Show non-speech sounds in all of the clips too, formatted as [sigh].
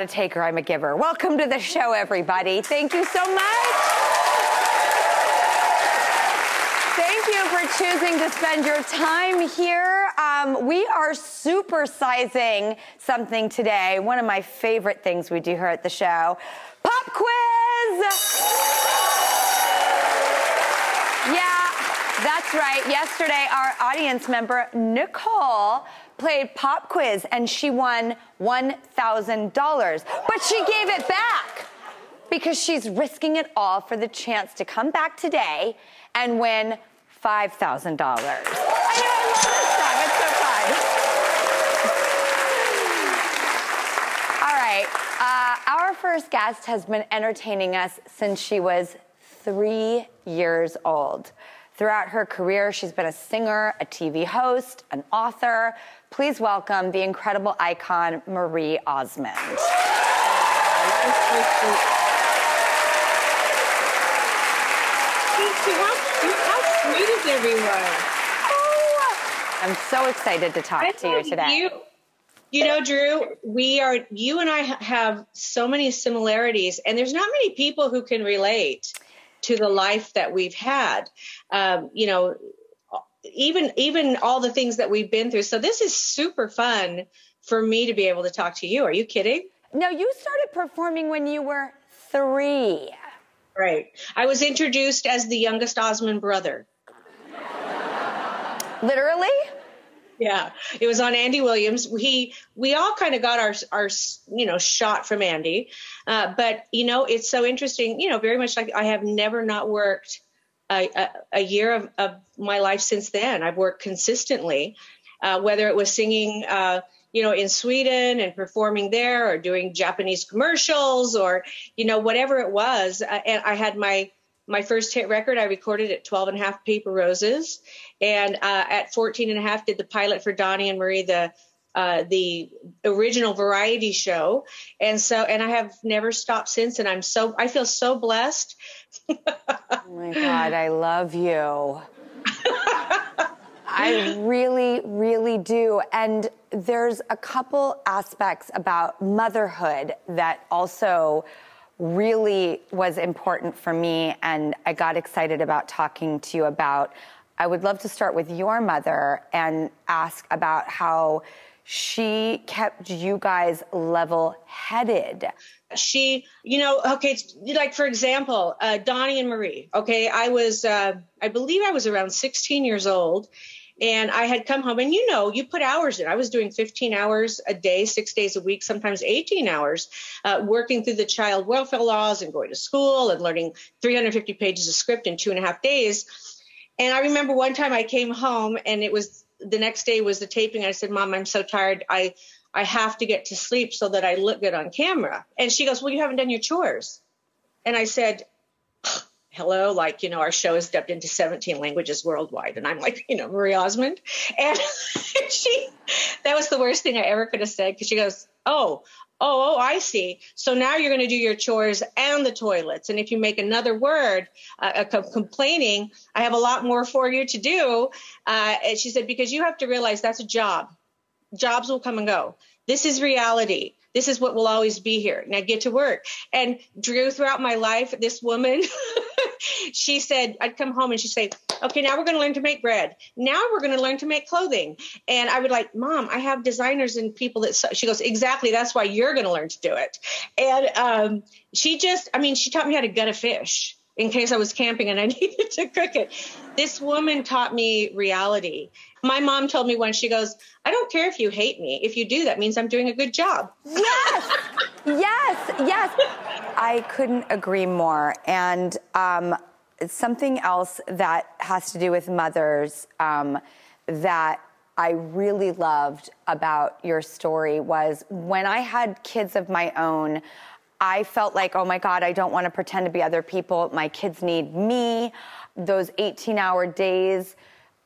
Not a taker, I'm a giver. Welcome to the show, everybody. Thank you so much. Thank you for choosing to spend your time here. Um, we are supersizing something today. One of my favorite things we do here at the show pop quiz. Yeah, that's right. Yesterday, our audience member, Nicole, played pop quiz and she won $1,000. But she gave it back because she's risking it all for the chance to come back today and win $5,000. I love this stuff. It's so fun. All right. Uh, our first guest has been entertaining us since she was three years old. Throughout her career, she's been a singer, a TV host, an author. Please welcome the incredible icon, Marie Osmond. How, how sweet is everyone? I'm so excited to talk I to you today. You, you know, Drew, we are, you and I have so many similarities, and there's not many people who can relate to the life that we've had. Um, you know, even even all the things that we've been through. So this is super fun for me to be able to talk to you. Are you kidding? No, you started performing when you were three. Right. I was introduced as the youngest Osmond brother. Literally? Yeah, it was on Andy Williams. We we all kind of got our our you know shot from Andy, uh, but you know it's so interesting. You know, very much like I have never not worked a, a, a year of, of my life since then. I've worked consistently, uh, whether it was singing. Uh, you know, in Sweden and performing there, or doing Japanese commercials, or you know, whatever it was. Uh, and I had my my first hit record I recorded at 12 and a half Paper Roses. And uh, at 14 and a half did the pilot for Donnie and Marie, the uh, the original variety show. And so, and I have never stopped since. And I'm so, I feel so blessed. [laughs] Oh my God, I love you. I really, really do. And there's a couple aspects about motherhood that also really was important for me. And I got excited about talking to you about. I would love to start with your mother and ask about how she kept you guys level headed. She, you know, okay, like for example, uh, Donnie and Marie. Okay, I was, uh, I believe I was around 16 years old, and I had come home, and you know, you put hours in. I was doing 15 hours a day, six days a week, sometimes 18 hours, uh, working through the child welfare laws and going to school and learning 350 pages of script in two and a half days. And I remember one time I came home, and it was the next day was the taping. I said, "Mom, I'm so tired. I I have to get to sleep so that I look good on camera." And she goes, "Well, you haven't done your chores." And I said, hello, like, you know, our show is dubbed into 17 languages worldwide. And I'm like, you know, Marie Osmond. And [laughs] she, that was the worst thing I ever could have said because she goes, oh, Oh, oh, I see. So now you're going to do your chores and the toilets. And if you make another word uh, complaining, I have a lot more for you to do. Uh, and she said, because you have to realize that's a job. Jobs will come and go. This is reality. This is what will always be here. Now get to work. And Drew, throughout my life, this woman, [laughs] she said, I'd come home and she'd say, okay, now we're going to learn to make bread. Now we're going to learn to make clothing. And I would like, mom, I have designers and people that, she goes, exactly. That's why you're going to learn to do it. And um, she just, I mean, she taught me how to gut a fish in case I was camping and I [laughs] needed to cook it. This woman taught me reality. My mom told me once, she goes, I don't care if you hate me. If you do, that means I'm doing a good job. Yes, yes, yes. I couldn't agree more. And um, something else that has to do with mothers um, that I really loved about your story was when I had kids of my own, I felt like, oh my God, I don't want to pretend to be other people. My kids need me. Those 18 hour days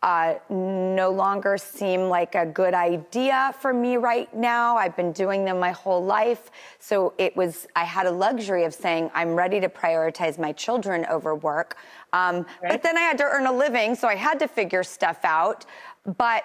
uh, no longer seem like a good idea for me right now. I've been doing them my whole life. So it was, I had a luxury of saying, I'm ready to prioritize my children over work. Um, right. But then I had to earn a living, so I had to figure stuff out. But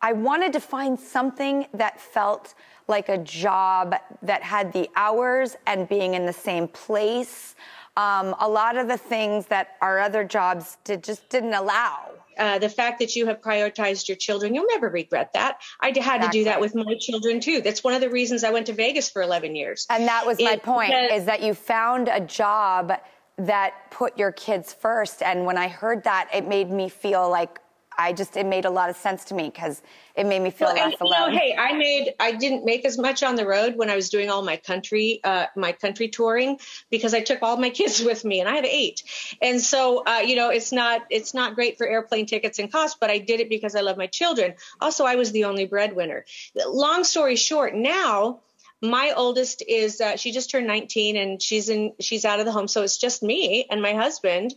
I wanted to find something that felt like a job that had the hours and being in the same place. Um, a lot of the things that our other jobs did, just didn't allow. Uh, the fact that you have prioritized your children, you'll never regret that. I had exactly. to do that with my children too. That's one of the reasons I went to Vegas for 11 years. And that was it, my point is that you found a job that put your kids first. And when I heard that, it made me feel like I just it made a lot of sense to me because it made me feel well, less and, alone. You know, hey, I made I didn't make as much on the road when I was doing all my country uh, my country touring because I took all my [laughs] kids with me and I have eight, and so uh, you know it's not it's not great for airplane tickets and costs, but I did it because I love my children. Also, I was the only breadwinner. Long story short, now my oldest is uh, she just turned 19 and she's in she's out of the home so it's just me and my husband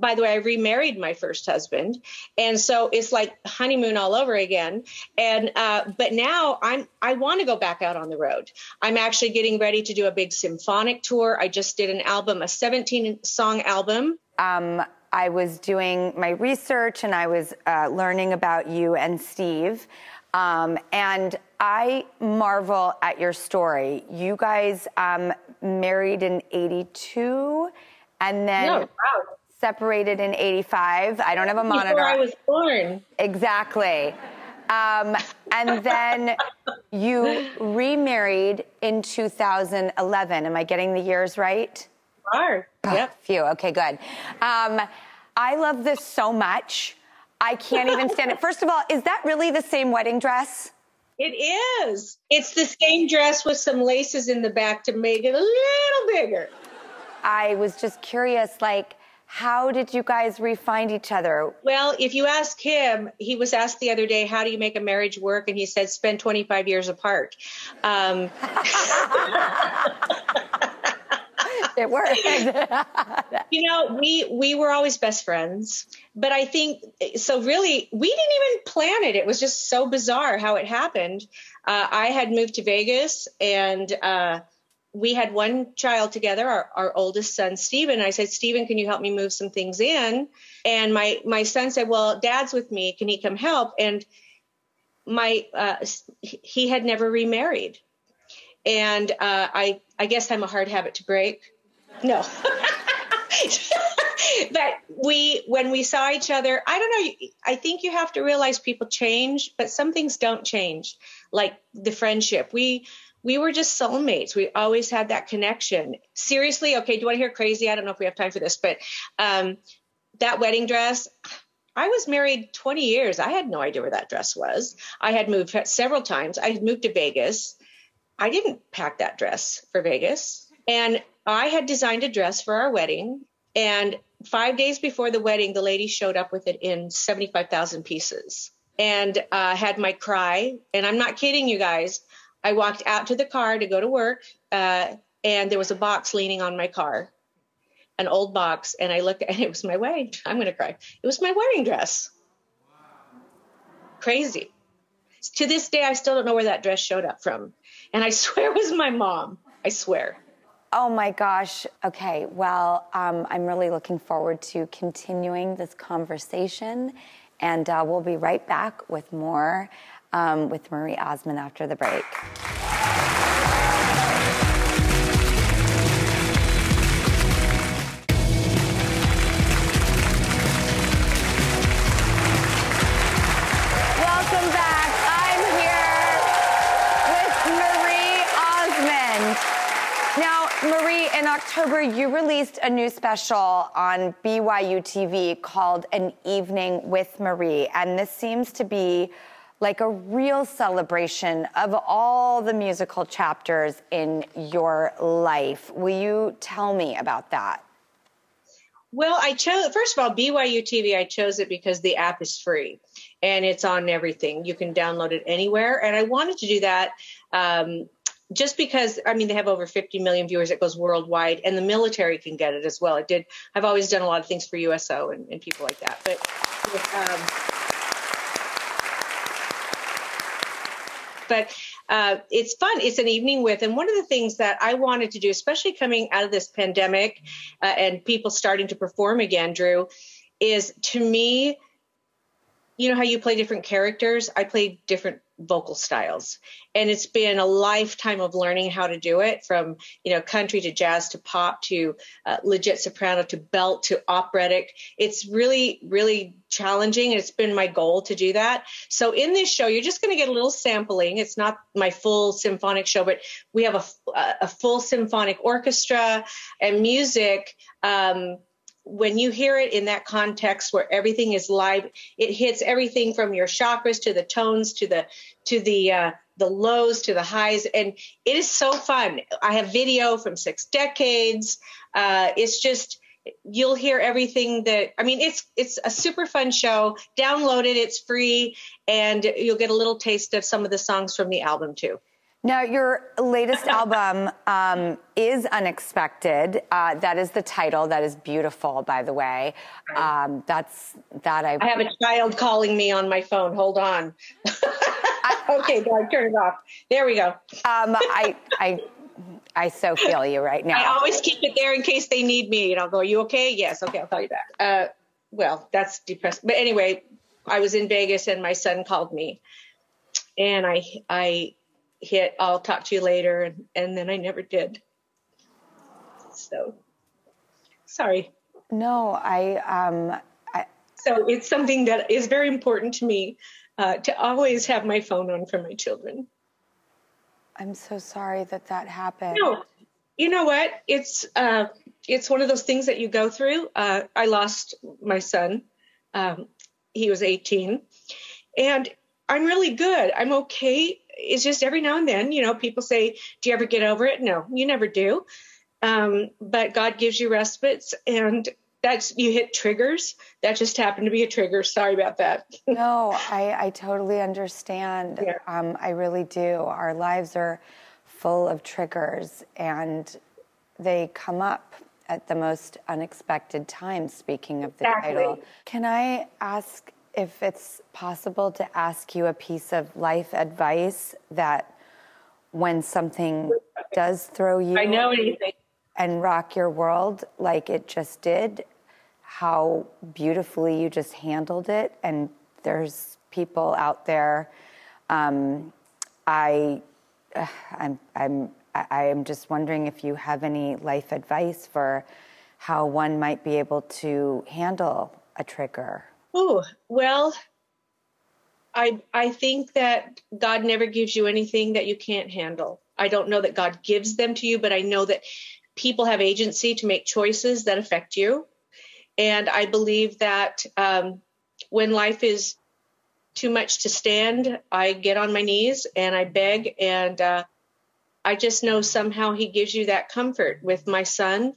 by the way, I remarried my first husband, and so it's like honeymoon all over again. And uh, but now I'm I want to go back out on the road. I'm actually getting ready to do a big symphonic tour. I just did an album, a 17 song album. Um, I was doing my research and I was uh, learning about you and Steve. Um, and I marvel at your story. You guys um, married in 82 and then no, wow separated in 85. I don't have a monitor. Before I was born. Exactly. Um, and then [laughs] you remarried in 2011. Am I getting the years right? Are. Oh, yep. Phew. Okay, good. Um, I love this so much. I can't even stand it. First of all, is that really the same wedding dress? It is. It's the same dress with some laces in the back to make it a little bigger. I was just curious, like, how did you guys refine each other? Well, if you ask him, he was asked the other day, how do you make a marriage work? And he said, spend 25 years apart. Um, [laughs] it worked. [laughs] you know, we we were always best friends, but I think so. Really, we didn't even plan it. It was just so bizarre how it happened. Uh, I had moved to Vegas, and uh, we had one child together, our, our oldest son, Stephen. I said, Stephen, can you help me move some things in? And my, my son said, well, dad's with me. Can he come help? And my, uh, he had never remarried. And, uh, I, I guess I'm a hard habit to break. No. [laughs] but we, when we saw each other, I don't know. I think you have to realize people change, but some things don't change, like the friendship. We, we were just soulmates. We always had that connection. Seriously, okay, do you want to hear crazy? I don't know if we have time for this, but um, that wedding dress, I was married 20 years. I had no idea where that dress was. I had moved several times. I had moved to Vegas. I didn't pack that dress for Vegas. And I had designed a dress for our wedding. And five days before the wedding, the lady showed up with it in 75,000 pieces and uh, had my cry. And I'm not kidding you guys. I walked out to the car to go to work, uh, and there was a box leaning on my car, an old box, and I looked, [laughs] and it was my wedding. I'm going to cry. It was my wedding dress. Crazy. To this day, I still don't know where that dress showed up from. And I [laughs] swear it was my mom. I swear. Oh my gosh. Okay. Well, um, I'm really looking forward to continuing this conversation. And uh, we'll be right back with more um, with Marie Osmond after the break. Welcome back. I'm here with Marie Osmond. Now, Marie, in October, you released a new special on BYU TV called An Evening with Marie. And this seems to be like a real celebration of all the musical chapters in your life. Will you tell me about that? Well, I chose, first of all, BYU TV, I chose it because the app is free and it's on everything. You can download it anywhere. And I wanted to do that um, just because, I mean, they have over 50 million viewers. It goes worldwide and the military can get it as well. It did, I've always done a lot of things for USO and, and people like that. But, um, but uh, it's fun. It's an evening with, and one of the things that I wanted to do, especially coming out of this pandemic uh, and people starting to perform again, Drew, is to me, you know how you play different characters? I play different vocal styles. And it's been a lifetime of learning how to do it from, you know, country to jazz to pop to uh, legit soprano to belt to operatic. It's really, really challenging. It's been my goal to do that. So in this show, you're just going to get a little sampling. It's not my full symphonic show, but we have a, a full symphonic orchestra and music. Um, when you hear it in that context where everything is live, it hits everything from your chakras to the tones to the to the uh, the lows to the highs, and it is so fun. I have video from six decades. Uh, it's just you'll hear everything that I mean. It's it's a super fun show. Download it; it's free, and you'll get a little taste of some of the songs from the album too. Now, your latest [laughs] album um, is Unexpected. Uh, that is the title. That is beautiful, by the way. Um, that's that I. I have a child calling me on my phone. Hold on. [laughs] okay, I turn it off. There we go. Um, I, I, I so feel you right now. I always keep it there in case they need me. And I'll go, Are you okay? Yes. Okay, I'll call you back. Uh, well, that's depressing. But anyway, I was in Vegas and my son called me, and I, I hit I'll talk to you later and, and then I never did. So sorry. No, I um I, so it's something that is very important to me uh, to always have my phone on for my children. I'm so sorry that that happened. No, you know what? It's uh, it's one of those things that you go through. Uh, I lost my son. Um, he was 18, and I'm really good. I'm okay it's just every now and then, you know, people say, Do you ever get over it? No, you never do. Um, but God gives you respites and that's you hit triggers. That just happened to be a trigger. Sorry about that. [laughs] no, I, I totally understand. Yeah. Um, I really do. Our lives are full of triggers and they come up at the most unexpected times, speaking of the exactly. title. Can I ask if it's possible to ask you a piece of life advice that when something does throw you I know anything. and rock your world like it just did, how beautifully you just handled it. And there's people out there. Um, I, uh, [sighs] I'm, I'm, I am just wondering if you have any life advice for how one might be able to handle a trigger. Oh, well, I I think that God never gives you anything that you can't handle. I don't know that God gives them to you, but I know that people have agency to make choices that affect you. And I believe that um, when life is too much to stand, I get on my knees and I beg, and uh, I just know somehow He gives you that comfort. With my son,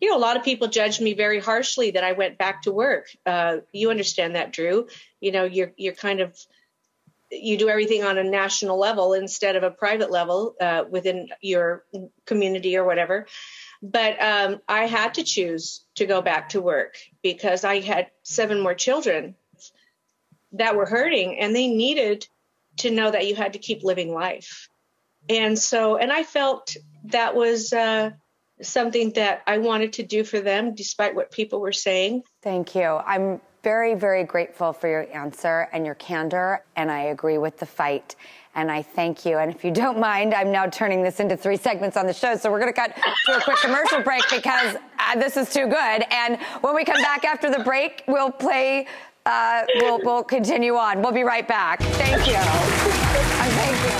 you know, a lot of people judged me very harshly that I went back to work. Uh, you understand that, Drew. You know, you're you're kind of you do everything on a national level instead of a private level uh, within your community or whatever. But um, I had to choose to go back to work because I had seven more children that were hurting and they needed to know that you had to keep living life. And so, and I felt that was uh, something that I wanted to do for them, despite what people were saying. Thank you. I'm very, very grateful for your answer and your candor, and I agree with the fight. And I thank you. And if you don't mind, I'm now turning this into three segments on the show. So we're going to cut to a quick commercial break because uh, this is too good. And when we come back after the break, we'll play. Uh, we'll, we'll continue on. We'll be right back. Thank you. thank you.